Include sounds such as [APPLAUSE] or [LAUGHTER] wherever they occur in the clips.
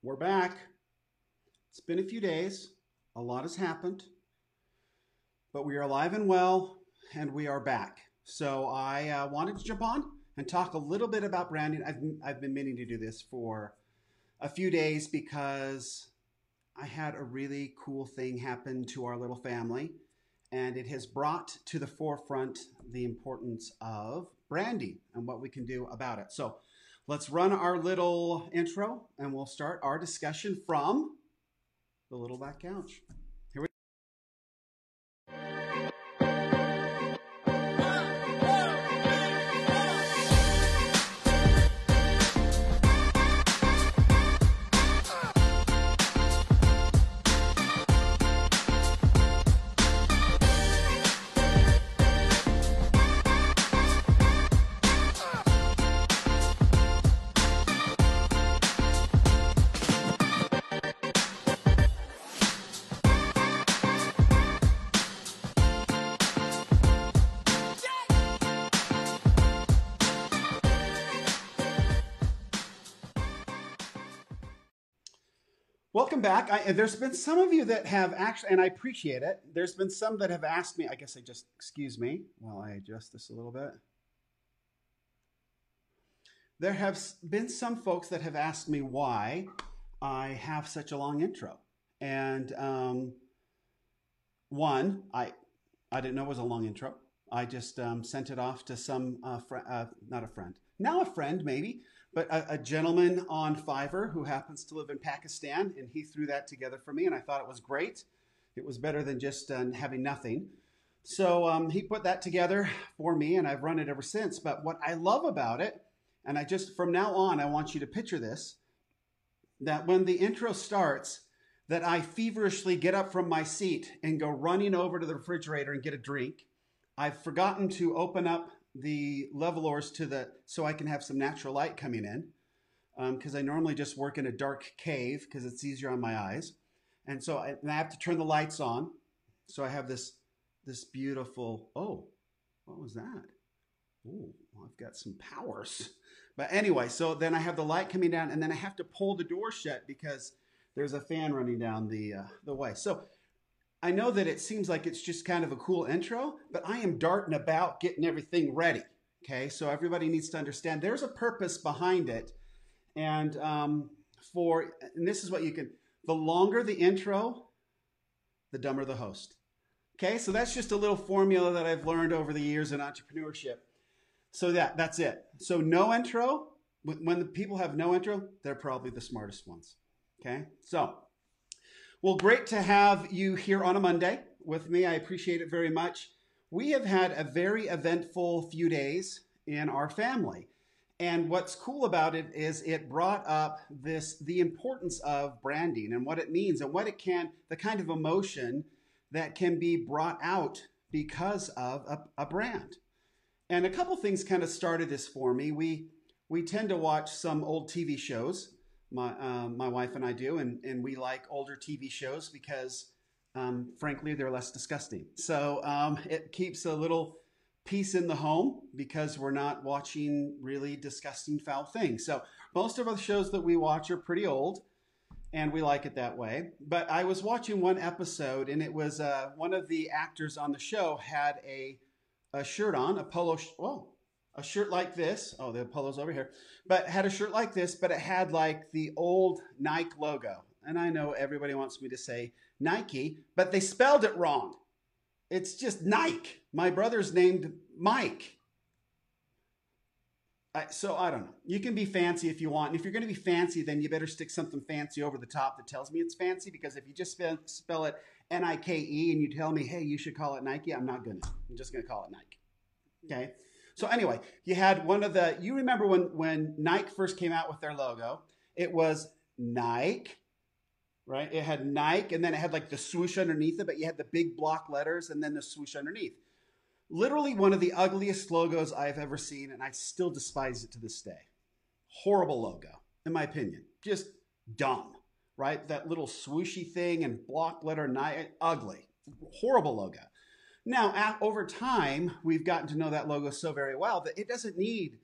We're back. It's been a few days. A lot has happened. But we are alive and well, and we are back. So I uh, wanted to jump on and talk a little bit about branding. I've, I've been meaning to do this for a few days because I had a really cool thing happen to our little family, and it has brought to the forefront the importance of branding and what we can do about it. So let's run our little intro and we'll start our discussion from the little black couch. Welcome back. I, there's been some of you that have actually, and I appreciate it. There's been some that have asked me. I guess I just excuse me while I adjust this a little bit. There have been some folks that have asked me why I have such a long intro, and um, one, I I didn't know it was a long intro. I just um, sent it off to some uh, fr- uh, not a friend, now a friend maybe but a, a, gentleman on Fiverr who happens to live in Pakistan, and he threw that together for me, and I thought it was great. It was better than just uh, having nothing. So um, he put that together for me, and I've run it ever since. But what I love about it, and I just from now on, I want you to picture this that when the intro starts, that I feverishly get up from my seat and go running over to the refrigerator and get a drink. I've forgotten to open up the levelers to the so I can have some natural light coming in because um, I normally just work in a dark cave because it's easier on my eyes, and so I, and I have to turn the lights on. So I have this this beautiful. Oh, what was that? Oh, I've got some powers. But anyway, so then I have the light coming down, and then I have to pull the door shut because there's a fan running down the uh, the way. So I know that it seems like it's just kind of a cool intro, but I am darting about getting everything ready. Okay, so everybody needs to understand there's a purpose behind it. And um, for, and this is what you can, the longer the intro, the dumber the host. Okay, so that's just a little formula that I've learned over the years in entrepreneurship. So that that's it. So no intro. When the people have no intro, they're probably the smartest ones. Okay, so well, great to have you here on a Monday with me. I appreciate it very much. We have had a very eventful few days in our family. And what's cool about it is it brought up this the importance of branding and what it means and what it can the kind of emotion that can be brought out because of a, a brand. And a couple things kind of started this for me. We we tend to watch some old TV shows my um, my wife and I do, and and we like older TV shows because, um, frankly, they're less disgusting. So um, it keeps a little peace in the home because we're not watching really disgusting, foul things. So most of the shows that we watch are pretty old, and we like it that way. But I was watching one episode, and it was uh, one of the actors on the show had a a shirt on, a polo. Sh- a shirt like this. Oh, the polo's over here. But had a shirt like this, but it had like the old Nike logo. And I know everybody wants me to say Nike, but they spelled it wrong. It's just Nike. My brother's named Mike. I, so I don't know. You can be fancy if you want. And if you're going to be fancy, then you better stick something fancy over the top that tells me it's fancy. Because if you just spell, spell it N I K E and you tell me, hey, you should call it Nike, I'm not going to. I'm just going to call it Nike. Okay. So anyway, you had one of the. You remember when when Nike first came out with their logo? It was Nike, right? It had Nike, and then it had like the swoosh underneath it, but you had the big block letters and then the swoosh underneath. Literally one of the ugliest logos I've ever seen, and I still despise it to this day. Horrible logo, in my opinion. Just dumb, right? That little swooshy thing and block letter Nike, ugly, horrible logo. Now, over time, we've gotten to know that logo so very well that it doesn't need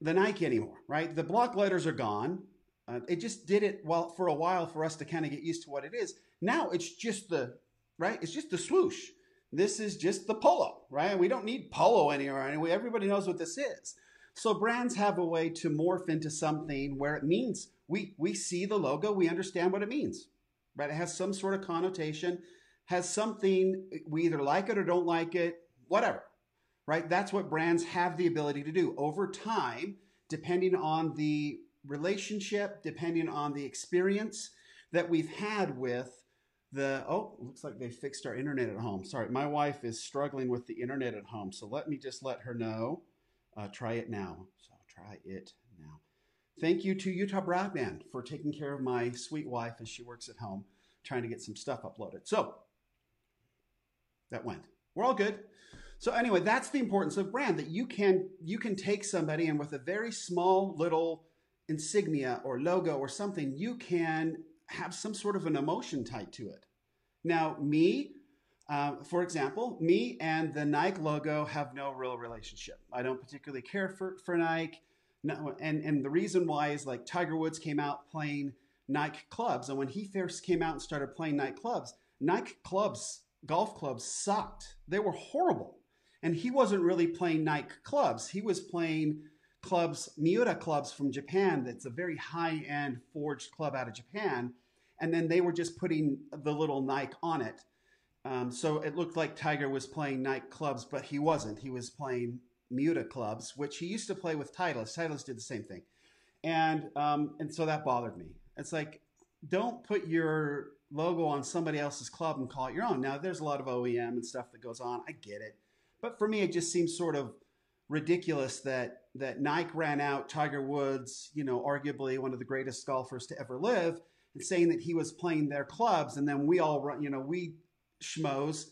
the Nike anymore, right? The block letters are gone. Uh, it just did it well for a while for us to kind of get used to what it is. Now it's just the right. It's just the swoosh. This is just the polo, right? We don't need polo anymore. Anyway, everybody knows what this is. So brands have a way to morph into something where it means we we see the logo, we understand what it means, right? It has some sort of connotation, has something we either like it or don't like it, whatever, right? That's what brands have the ability to do. Over time, depending on the relationship, depending on the experience that we've had with the oh looks like they fixed our internet at home. Sorry my wife is struggling with the internet at home so let me just let her know. Uh, try it now. So try it now. Thank you to utah broadband for taking care of my sweet wife as she works at home trying to get some stuff uploaded. So that went we're all good so anyway that's the importance of brand that you can you can take somebody and with a very small little insignia or logo or something you can have some sort of an emotion tied to it. Now, me, uh, for example, me and the Nike logo have no real relationship. I don't particularly care for, for Nike. No, and, and the reason why is like Tiger Woods came out playing Nike clubs. And when he first came out and started playing Nike clubs, Nike clubs, golf clubs sucked. They were horrible. And he wasn't really playing Nike clubs. He was playing clubs, Miura clubs from Japan. That's a very high end forged club out of Japan and then they were just putting the little Nike on it. Um, so it looked like Tiger was playing Nike clubs, but he wasn't. He was playing Miura clubs, which he used to play with Titleist. Titleist did the same thing, and um, and so that bothered me. It's like don't put your logo on somebody else's club and call it your own. Now there's a lot of OEM and stuff that goes on. I get it, but for me, it just seems sort of ridiculous that that Nike ran out Tiger Woods, you know, arguably one of the greatest golfers to ever live and saying that he was playing their clubs, and then we all run, you know, we schmoes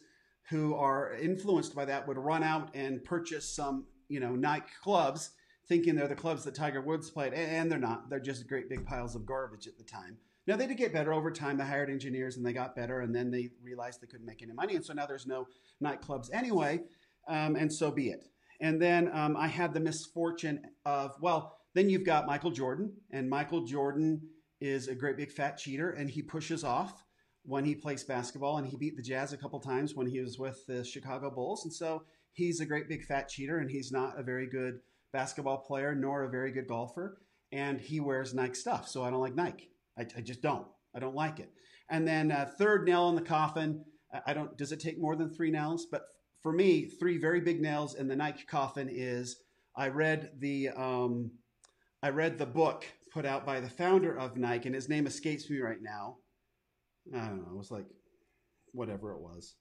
who are influenced by that would run out and purchase some, you know, Nike clubs, thinking they're the clubs that Tiger Woods played, and they're not. They're just great big piles of garbage at the time. Now they did get better over time. They hired engineers and they got better, and then they realized they couldn't make any money, and so now there's no Nike clubs anyway, um, and so be it. And then um, I had the misfortune of well, then you've got Michael Jordan, and Michael Jordan is a great big fat cheater, and he pushes off when he plays basketball. And he beat the Jazz a couple times when he was with the Chicago Bulls. And so he's a great big fat cheater, and he's not a very good basketball player nor a very good golfer. And he wears Nike stuff, so I don't like Nike. I, I just don't. I don't like it. And then uh, third nail in the coffin. I don't. Does it take more than three nails? But for me, three very big nails in the Nike coffin is I read the um, I read the book put out by the founder of Nike, and his name escapes me right now. I don't know. It was like whatever it was.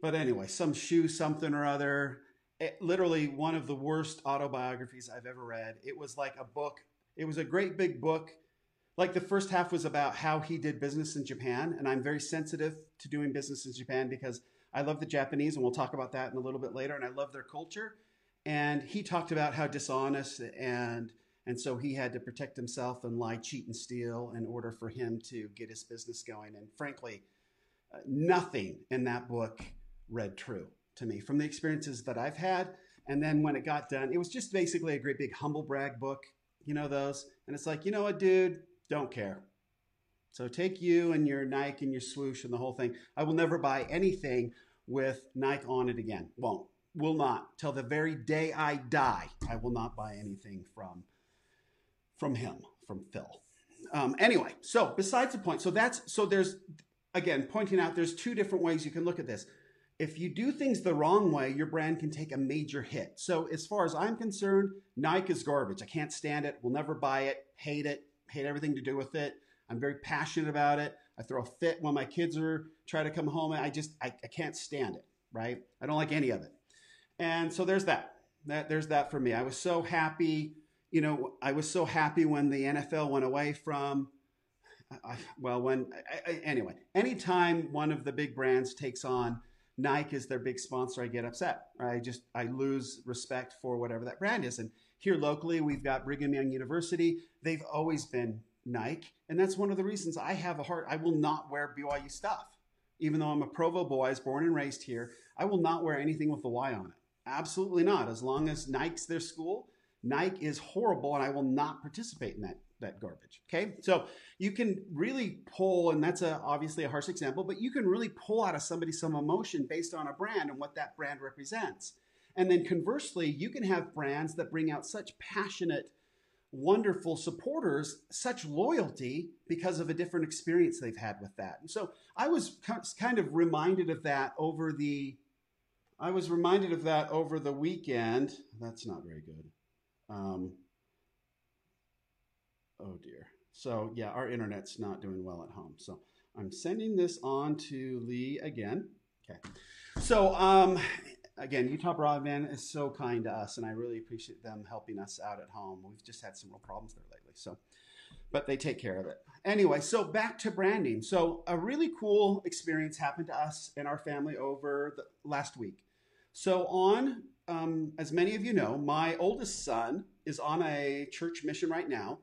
But anyway, some shoe something or other. It, literally one of the worst autobiographies I've ever read. It was like a book. It was a great big book. Like the first half was about how he did business in Japan, and I'm very sensitive to doing business in Japan because I love the Japanese, and we'll talk about that in a little bit later. And I love their culture. And he talked about how dishonest and and so he had to protect himself and lie, cheat, and steal in order for him to get his business going. And frankly, nothing in that book read true to me from the experiences that I've had. And then when it got done, it was just basically a great big humble brag book. You know those? And it's like, you know what, dude? Don't care. So take you and your Nike and your swoosh and the whole thing. I will never buy anything with Nike on it again. Won't. Will not. Till the very day I die, I will not buy anything from from him, from Phil. Um, anyway, so besides the point, so that's so there's again pointing out there's two different ways you can look at this. If you do things the wrong way, your brand can take a major hit. So as far as I'm concerned, Nike is garbage. I can't stand it. Will never buy it. Hate it. Hate everything to do with it. I'm very passionate about it. I throw a fit when my kids are try to come home. I just I, I can't stand it. Right? I don't like any of it. And so there's that. That there's that for me. I was so happy you know, I was so happy when the NFL went away from. I, well, when I, I, anyway, anytime one of the big brands takes on Nike as their big sponsor, I get upset. I just I lose respect for whatever that brand is. And here locally, we've got Brigham Young University. They've always been Nike, and that's one of the reasons I have a heart. I will not wear BYU stuff, even though I'm a Provo boy, I was born and raised here. I will not wear anything with the Y on it. Absolutely not. As long as Nike's their school, Nike is horrible and I will not participate in that that garbage. Okay, so you can really pull, and that's a obviously a harsh example, but you can really pull out of somebody some emotion based on a brand and what that brand represents. And then conversely, you can have brands that bring out such passionate, wonderful supporters, such loyalty because of a different experience they've had with that. And so I was kind of reminded of that over the I was reminded of that over the weekend. That's not very good. Um, oh dear. So yeah, our internet's not doing well at home. So I'm sending this on to Lee again. Okay. So um, again, Utah Broadband is so kind to us, and I really appreciate them helping us out at home. We've just had some real problems there lately. So, but they take care of it. Anyway, so back to branding. So a really cool experience happened to us and our family over the last week. So on, um, as many of you know, my oldest son is on a church mission right now,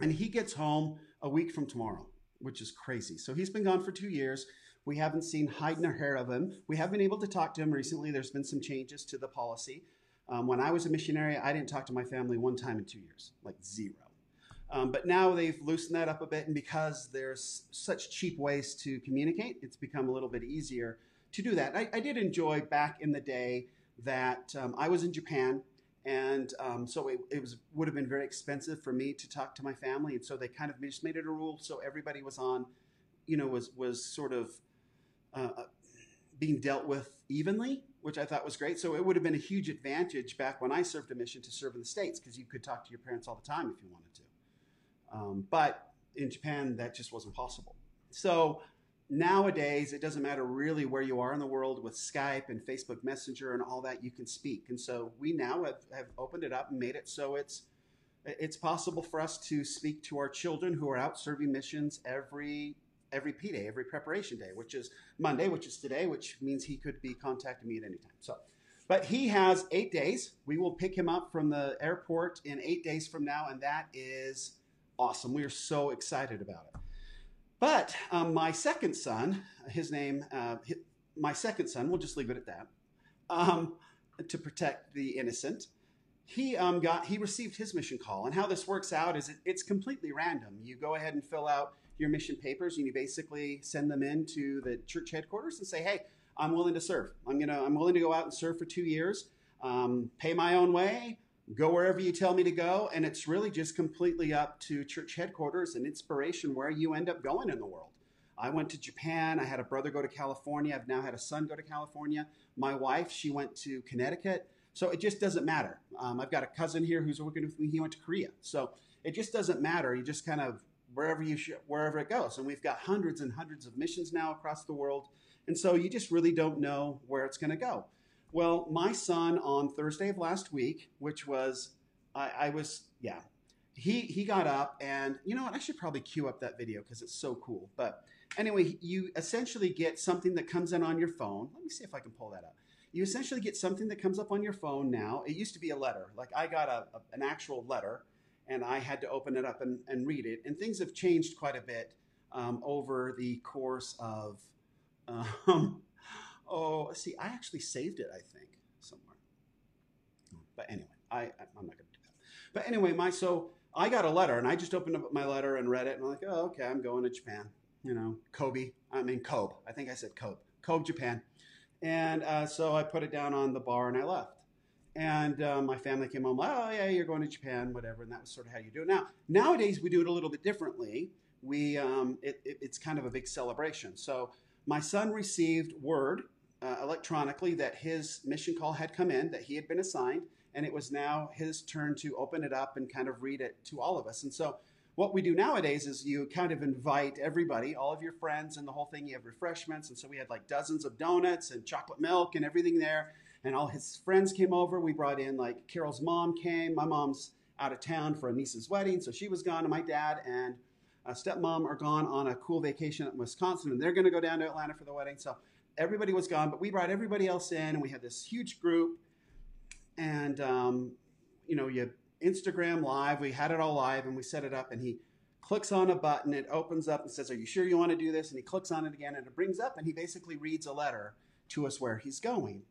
and he gets home a week from tomorrow, which is crazy. So he's been gone for two years. We haven't seen hide nor hair of him. We have been able to talk to him recently. There's been some changes to the policy. Um, when I was a missionary, I didn't talk to my family one time in two years, like zero. Um, but now they've loosened that up a bit, and because there's such cheap ways to communicate, it's become a little bit easier to do that. I, I did enjoy back in the day that um, I was in Japan, and um, so it, it, was would have been very expensive for me to talk to my family, and so they kind of just made it a rule so everybody was on, you know, was was sort of uh, being dealt with evenly, which I thought was great. So it would have been a huge advantage back when I served a mission to serve in the states because you could talk to your parents all the time if you wanted to. Um, but in Japan, that just wasn't possible. So nowadays it doesn't matter really where you are in the world with Skype and Facebook Messenger and all that you can speak. And so we now have, have opened it up and made it so it's it's possible for us to speak to our children who are out serving missions every every P day, every preparation day, which is Monday, which is today, which means he could be contacting me at any time. So but he has eight days. We will pick him up from the airport in eight days from now, and that is awesome. We are so excited about it. But um, my second son, his name, uh, his, my second son, we'll just leave it at that, um, to protect the innocent. He um, got he received his mission call, and how this works out is it, it's completely random. You go ahead and fill out your mission papers, and you basically send them in to the church headquarters and say, "Hey, I'm willing to serve. I'm gonna I'm willing to go out and serve for two years, um, pay my own way go wherever you tell me to go. And it's really just completely up to church headquarters and inspiration where you end up going in the world. I went to Japan. I had a brother go to California. I've now had a son go to California. My wife, she went to Connecticut. So it just doesn't matter. Um, I've got a cousin here who's working with me. He went to Korea. So it just doesn't matter. You just kind of wherever you sh- wherever it goes. And we've got hundreds and hundreds of missions now across the world. And so you just really don't know where it's going to go. Well, my son on Thursday of last week, which was, I, I was, yeah, he he got up and you know what? I should probably cue up that video because it's so cool. But anyway, you essentially get something that comes in on your phone. Let me see if I can pull that up. You essentially get something that comes up on your phone now. It used to be a letter. Like I got a, a an actual letter and I had to open it up and, and read it. And things have changed quite a bit um, over the course of um, [LAUGHS] Oh, see, I actually saved it, I think, somewhere. But anyway, I, I'm not going to do that. But anyway, my so I got a letter, and I just opened up my letter and read it, and I'm like, oh, okay, I'm going to Japan. You know, Kobe. I mean, Kobe. I think I said Kobe. Kobe, Japan. And uh, so I put it down on the bar and I left. And uh, my family came home, oh, yeah, you're going to Japan, whatever. And that was sort of how you do it. Now, nowadays, we do it a little bit differently. We, um, it, it, it's kind of a big celebration. So my son received word uh, electronically that his mission call had come in, that he had been assigned, and it was now his turn to open it up and kind of read it to all of us. And so, what we do nowadays is you kind of invite everybody, all of your friends, and the whole thing. You have refreshments, and so we had like dozens of donuts and chocolate milk and everything there. And all his friends came over. We brought in like Carol's mom came. My mom's out of town for a niece's wedding, so she was gone. And my dad and stepmom are gone on a cool vacation in Wisconsin, and they're going to go down to Atlanta for the wedding. So everybody was gone, but we brought everybody else in, and we had this huge group. And um, you know, you Instagram live. We had it all live, and we set it up. And he clicks on a button. It opens up and says, "Are you sure you want to do this?" And he clicks on it again, and it brings up, and he basically reads a letter to us where he's going.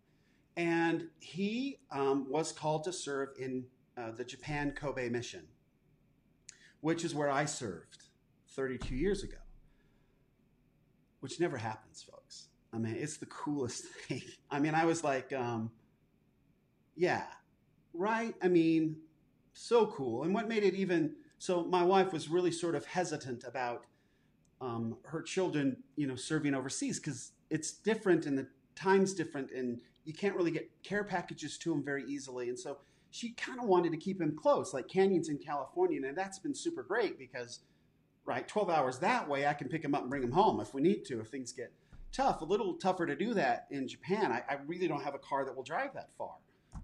And he um, was called to serve in uh, the Japan Kobe mission. which is where I served 32 years ago, which never happens, folks. I mean, it's the coolest [LAUGHS] thing. I mean, I was like, um, yeah, right? I mean, so cool. And what made it even so, my wife was really sort of hesitant about um, her children, you know, serving overseas because it's different and the time's different, and you can't really get care packages to him very easily. And so she kind of wanted to keep him close, like Canyons in California, and that's been super great because, right, 12 hours that way, I can pick him up and bring him home if we need to, if things get tough. A little tougher to do that in Japan. I, I really don't have a car that will drive that far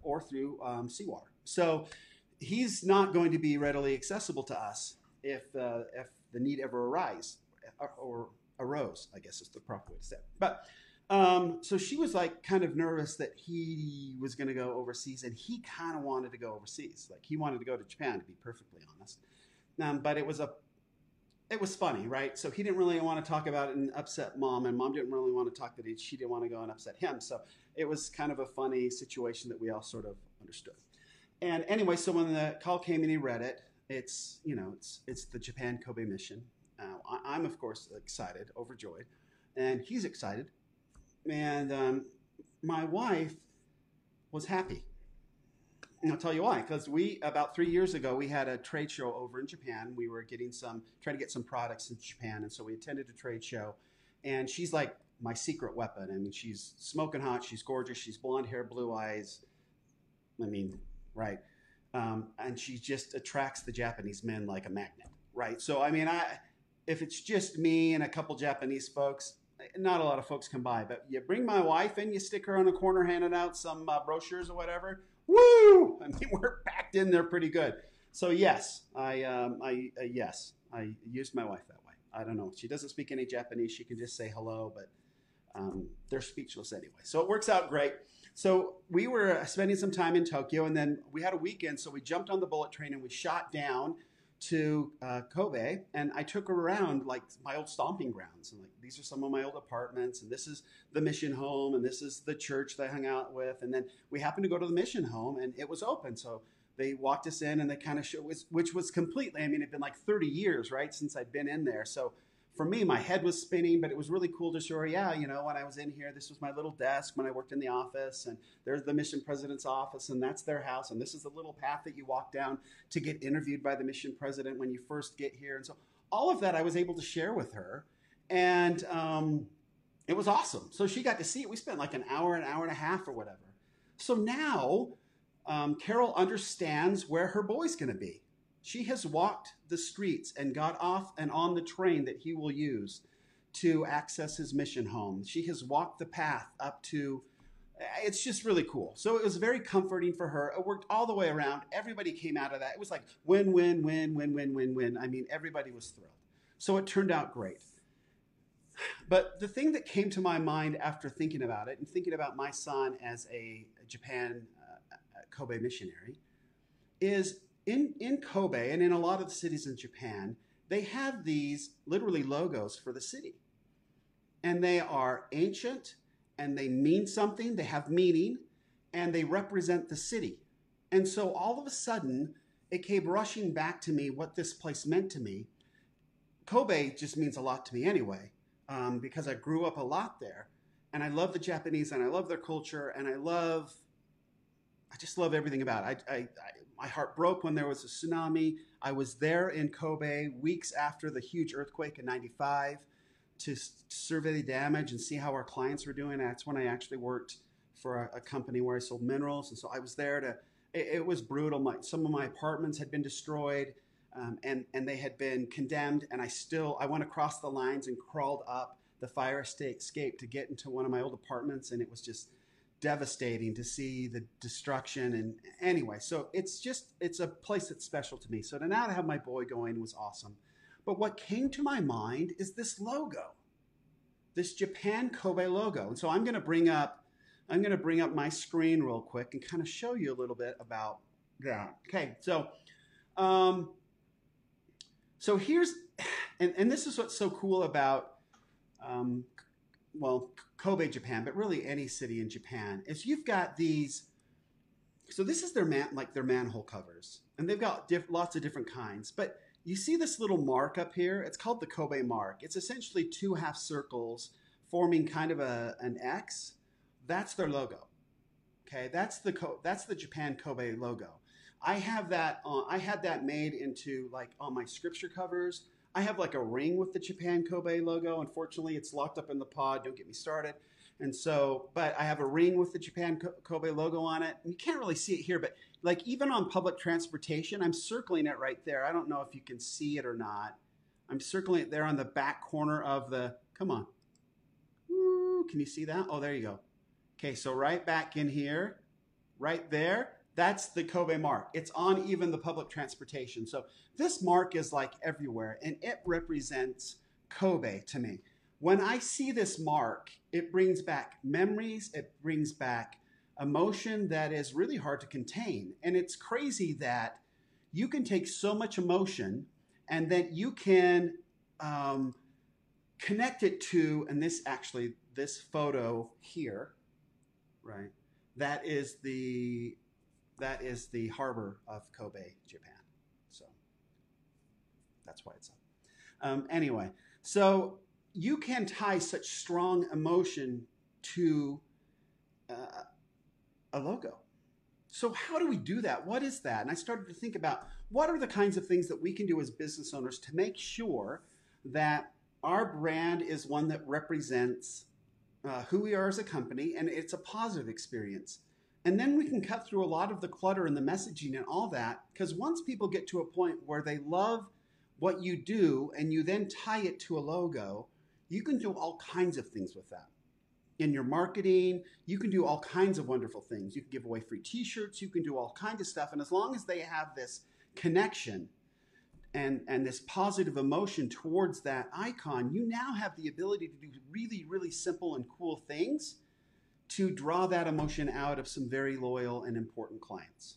or through um, seawater. So he's not going to be readily accessible to us if uh, if the need ever arise or, or, arose. I guess is the proper way to say. It. But um, so she was like kind of nervous that he was going to go overseas, and he kind of wanted to go overseas. Like he wanted to go to Japan, to be perfectly honest. Um, but it was a it was funny, right? So he didn't really want to talk about it and upset mom, and mom didn't really want to talk that he, she didn't want to go and upset him. So it was kind of a funny situation that we all sort of understood. And anyway, so when the call came and he read it, it's you know it's it's the Japan Kobe mission. Uh, I, am of course excited, overjoyed, and he's excited, and um, my wife was happy. And I'll tell you why. Because we about three years ago we had a trade show over in Japan. We were getting some trying to get some products in Japan, and so we attended a trade show. And she's like my secret weapon. I mean, she's smoking hot. She's gorgeous. She's blonde hair, blue eyes. I mean, right? Um, and she just attracts the Japanese men like a magnet, right? So I mean, I if it's just me and a couple Japanese folks, not a lot of folks can buy. But you bring my wife in, you stick her on a corner handing out some uh, brochures or whatever. Woo! [LAUGHS] I mean, we're packed in there pretty good. So yes, I, um, I uh, yes, I used my wife that way. I don't know. She doesn't speak any Japanese. She can just say hello, but um, they're speechless anyway. So it works out great. So we were spending some time in Tokyo, and then we had a weekend. So we jumped on the bullet train and we shot down to uh, Kobe, and I took her around like my old stomping grounds, and like these are some of my old apartments, and this is the mission home, and this is the church that I hung out with, and then we happened to go to the mission home, and it was open, so they walked us in, and they kind of showed, us, which was completely, I mean, it'd been like 30 years, right, since I'd been in there, so for me, my head was spinning, but it was really cool to show her, yeah, you know, when I was in here, this was my little desk when I worked in the office, and there's the mission president's office, and that's their house, and this is the little path that you walk down to get interviewed by the mission president when you first get here. And so all of that I was able to share with her, and um, it was awesome. So she got to see it. We spent like an hour, an hour and a half, or whatever. So now um, Carol understands where her boy's going to be. She has walked the streets and got off and on the train that he will use to access his mission home. She has walked the path up to it's just really cool. So it was very comforting for her. It worked all the way around. Everybody came out of that. It was like win, win, win, win, win, win, win. I mean, everybody was thrilled. So it turned out great. But the thing that came to my mind after thinking about it and thinking about my son as a Japan uh, Kobe missionary is in, in Kobe and in a lot of the cities in Japan, they have these literally logos for the city. And they are ancient and they mean something, they have meaning, and they represent the city. And so all of a sudden, it came rushing back to me what this place meant to me. Kobe just means a lot to me anyway, um, because I grew up a lot there. And I love the Japanese and I love their culture and I love, I just love everything about it. I, I, I my heart broke when there was a tsunami. I was there in Kobe weeks after the huge earthquake in 95 to survey the damage and see how our clients were doing. That's when I actually worked for a, a company where I sold minerals. And so I was there to, it, it was brutal. My, some of my apartments had been destroyed um, and, and they had been condemned. And I still, I went across the lines and crawled up the fire escape to get into one of my old apartments. And it was just, devastating to see the destruction and anyway so it's just it's a place that's special to me. So to now to have my boy going was awesome. But what came to my mind is this logo this japan kobe logo. And so i'm going to bring up i'm going to bring up my screen real quick and kind of show you a little bit about that. Okay so um so here's and, and this is what's so cool about um, well, Kobe, Japan, but really any city in Japan, is you've got these. So this is their man, like their manhole covers, and they've got diff, lots of different kinds. But you see this little mark up here? It's called the Kobe mark. It's essentially two half circles forming kind of a, an X. That's their logo. Okay, that's the that's the Japan Kobe logo. I have that. Uh, I had that made into like on my scripture covers. I have like a ring with the Japan Kobe logo. Unfortunately, it's locked up in the pod. Don't get me started. And so, but I have a ring with the Japan Kobe logo on it. You can't really see it here, but like even on public transportation, I'm circling it right there. I don't know if you can see it or not. I'm circling it there on the back corner of the, come on. Woo, can you see that? Oh, there you go. Okay, so right back in here, right there, that's the Kobe mark. It's on even the public transportation. So this mark is like everywhere and it represents Kobe to me. When I see this mark, it brings back memories, it brings back emotion that is really hard to contain. And it's crazy that you can take so much emotion and that you can um, connect it to, and this actually, this photo here, right? That is the that is the harbor of Kobe, Japan. So that's why it's up. Um, anyway, so you can tie such strong emotion to uh, a logo. So, how do we do that? What is that? And I started to think about what are the kinds of things that we can do as business owners to make sure that our brand is one that represents uh, who we are as a company and it's a positive experience. And then we can cut through a lot of the clutter and the messaging and all that because once people get to a point where they love what you do and you then tie it to a logo, you can do all kinds of things with that in your marketing. You can do all kinds of wonderful things. You can give away free t-shirts, you can do all kinds of stuff. And as long as they have this connection and, and this positive emotion towards that icon, you now have the ability to do really, really simple and cool things to draw that emotion out of some very loyal and important clients.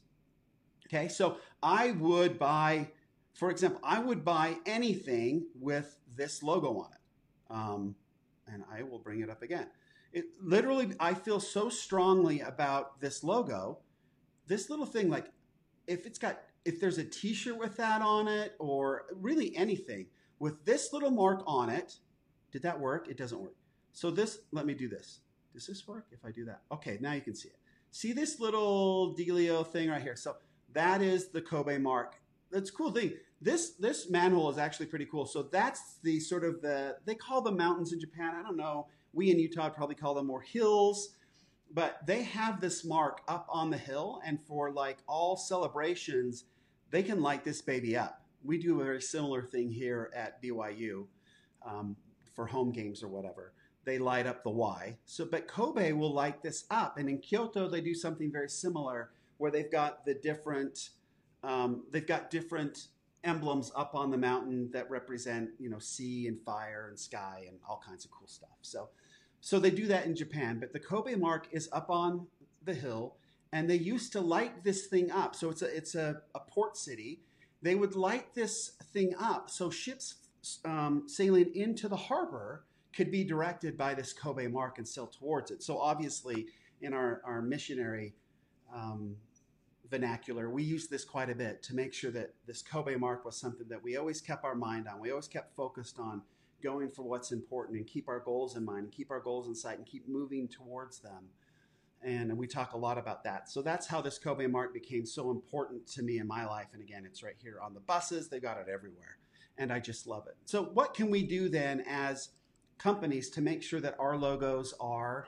Okay, so I would buy, for example, I would buy anything with this logo on it. Um, and I will bring it up again. It literally, I feel so strongly about this logo. This little thing, like if it's got, if there's a T-shirt with that on it, or really anything with this little mark on it, did that work? It doesn't work. So this, let me do this. Does this work? If I do that, okay, now you can see it. See this little dealio thing right here. So that is the Kobe mark. That's a cool thing. This this manhole is actually pretty cool. So that's the sort of the they call the mountains in Japan. I don't know we in Utah probably call them more hills, but they have this mark up on the hill, and for like all celebrations, they can light this baby up. We do a very similar thing here at BYU um, for home games or whatever. They light up the Y. So, but Kobe will light this up, and in Kyoto they do something very similar, where they've got the different, um, they've got different emblems up on the mountain that represent you know sea and fire and sky and all kinds of cool stuff. So so they do that in japan but the kobe mark is up on the hill and they used to light this thing up. So it's a it's a, a port city. They would light this thing up so ships um, sailing into the harbor could be directed by this kobe mark and sail towards it so obviously in our, our missionary um, vernacular, we used this quite a bit to make sure that this Kobe mark was something that we always kept our mind on. We always kept focused on going for what's important and keep our goals in mind and keep our goals in sight and keep moving towards them. And we talk a lot about that. So that's how this Kobe mark became so important to me in my life. And again, it's right here on the buses, they got it everywhere. And I just love it. So, what can we do then as companies to make sure that our logos are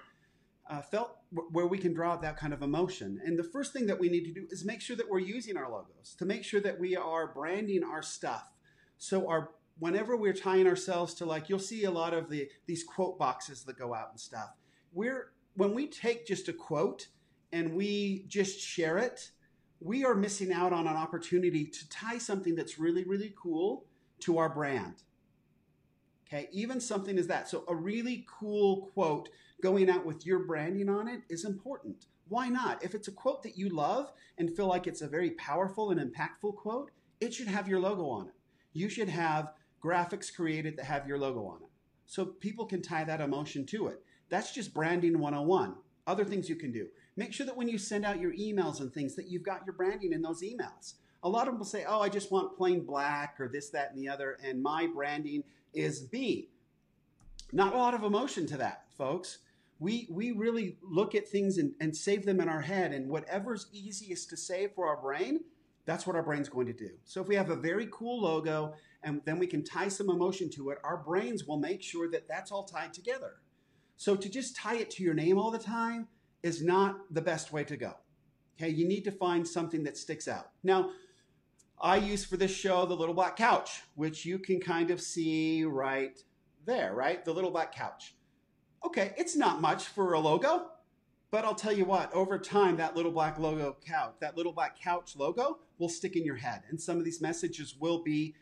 uh, felt where we can draw that kind of emotion. And the first thing that we need to do is make sure that we're using our logos, to make sure that we are branding our stuff. So our whenever we're tying ourselves to like you'll see a lot of the these quote boxes that go out and stuff. We're when we take just a quote and we just share it, we are missing out on an opportunity to tie something that's really really cool to our brand. Okay, even something as that. So a really cool quote going out with your branding on it is important. Why not? If it's a quote that you love and feel like it's a very powerful and impactful quote, it should have your logo on it. You should have graphics created that have your logo on it. So people can tie that emotion to it. That's just branding 101. Other things you can do. Make sure that when you send out your emails and things that you've got your branding in those emails. A lot of them will say, oh, I just want plain black or this, that, and the other, and my branding is me. Not a lot of emotion to that, folks. We, we really look at things and, and save them in our head, and whatever's easiest to save for our brain, that's what our brain's going to do. So if we have a very cool logo and then we can tie some emotion to it, our brains will make sure that that's all tied together. So to just tie it to your name all the time is not the best way to go. Okay, you need to find something that sticks out. Now, I use for this show the little black couch, which you can kind of see right there, right? The little black couch. Okay, it's not much for a logo, but I'll tell you what, over time, that little black logo couch, that little black couch logo will stick in your head. And some of these messages will be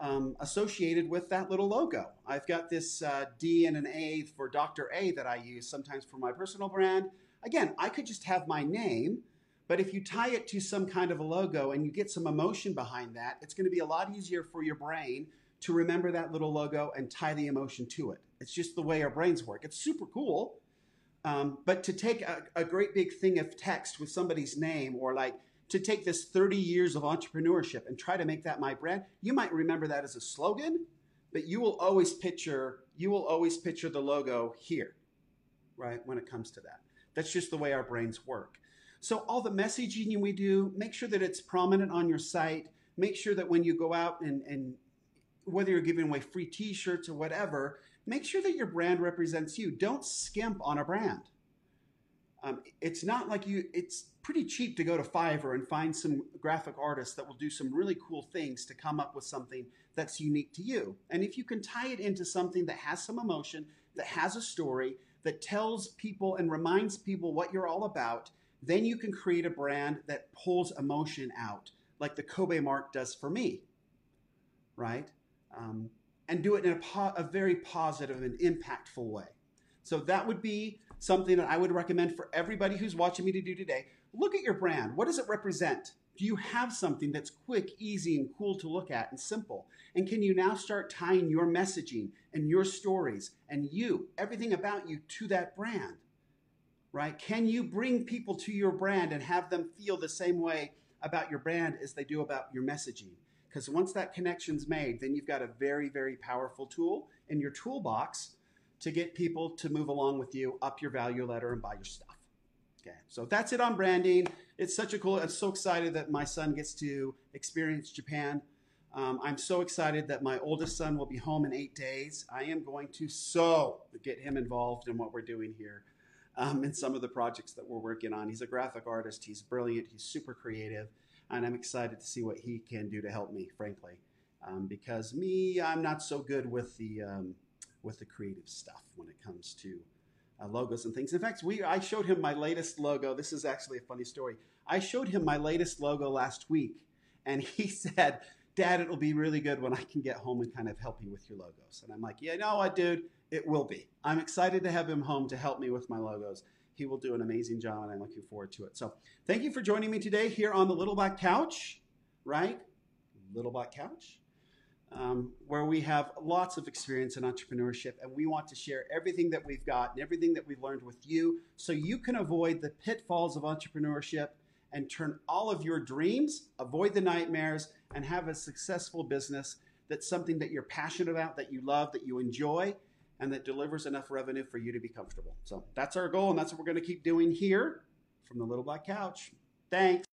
um, associated with that little logo. I've got this uh, D and an A for Dr. A that I use sometimes for my personal brand. Again, I could just have my name, but if you tie it to some kind of a logo and you get some emotion behind that, it's going to be a lot easier for your brain to remember that little logo and tie the emotion to it. It's just the way our brains work. It's super cool. Um, but to take a, a great big thing of text with somebody's name or like to take this 30 years of entrepreneurship and try to make that my brand, you might remember that as a slogan, but you will always picture you will always picture the logo here, right? When it comes to that. That's just the way our brains work. So all the messaging we do, make sure that it's prominent on your site. Make sure that when you go out and, and whether you're giving away free t-shirts or whatever, make sure that your brand represents you. Don't skimp on a brand. Um, it's not like you, it's pretty cheap to go to Fiverr and find some graphic artists that will do some really cool things to come up with something that's unique to you. And if you can tie it into something that has some emotion, that has a story, that tells people and reminds people what you're all about, then you can create a brand that pulls emotion out, like the Kobe mark does for me, right? Um, and do it in a, po- a very positive and impactful way. So that would be something that I would recommend for everybody who's watching me to do today. Look at your brand. What does it represent? Do you have something that's quick, easy, and cool to look at and simple? And can you now start tying your messaging and your stories and you, everything about you, to that brand? Right? Can you bring people to your brand and have them feel the same way about your brand as they do about your messaging? Because once that connection's made, then you've got a very, very powerful tool in your toolbox to get people to move along with you, up your value ladder, and buy your stuff. Okay, so that's it on branding. It's such a cool. I'm so excited that my son gets to experience Japan. Um, I'm so excited that my oldest son will be home in eight days. I am going to so get him involved in what we're doing here, um, in some of the projects that we're working on. He's a graphic artist. He's brilliant. He's super creative, and I'm excited to see what he can do to help me. Frankly, um, because me, I'm not so good with the um, with the creative stuff when it comes to uh, logos and things. In fact, we I showed him my latest logo. This is actually a funny story. I showed him my latest logo last week, and he [LAUGHS] said, "Dad, it'll be really good when I can get home and kind of help you with your logos." And I'm like, "Yeah, you know what, dude? It will be. I'm excited to have him home to help me with my logos." He will do an amazing job, and I'm looking forward to it. So, thank you for joining me today here on the Little Black Couch, right? Little Black Couch um, where we have lots of experience in entrepreneurship and we want to share everything that we've got and everything that we've learned with you so you can avoid the pitfalls of entrepreneurship and turn all of your dreams, avoid the nightmares, and have a successful business that's something that you're passionate about, that you love, that you enjoy, and that delivers enough revenue for you to be comfortable. So that's our goal, and that's what we're going to keep doing here from the Little Black Couch. Thanks.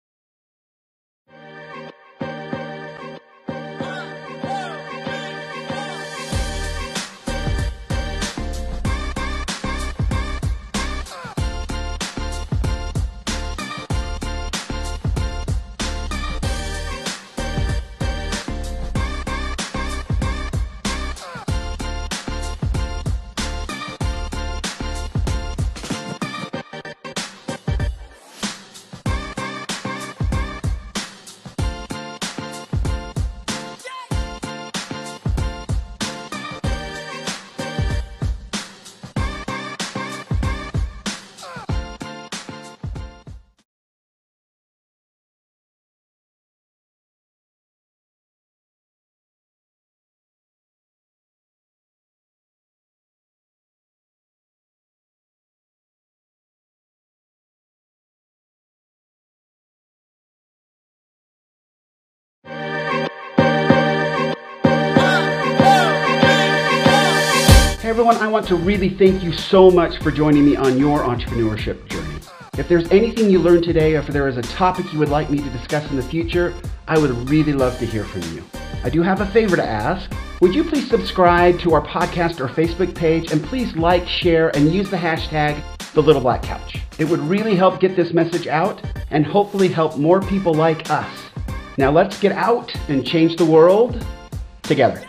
Everyone, I want to really thank you so much for joining me on your entrepreneurship journey. If there's anything you learned today, or if there is a topic you would like me to discuss in the future, I would really love to hear from you. I do have a favor to ask. Would you please subscribe to our podcast or Facebook page and please like, share, and use the hashtag the Little Black Couch. It would really help get this message out and hopefully help more people like us. Now let's get out and change the world together.